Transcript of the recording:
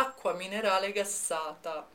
acqua minerale gassata.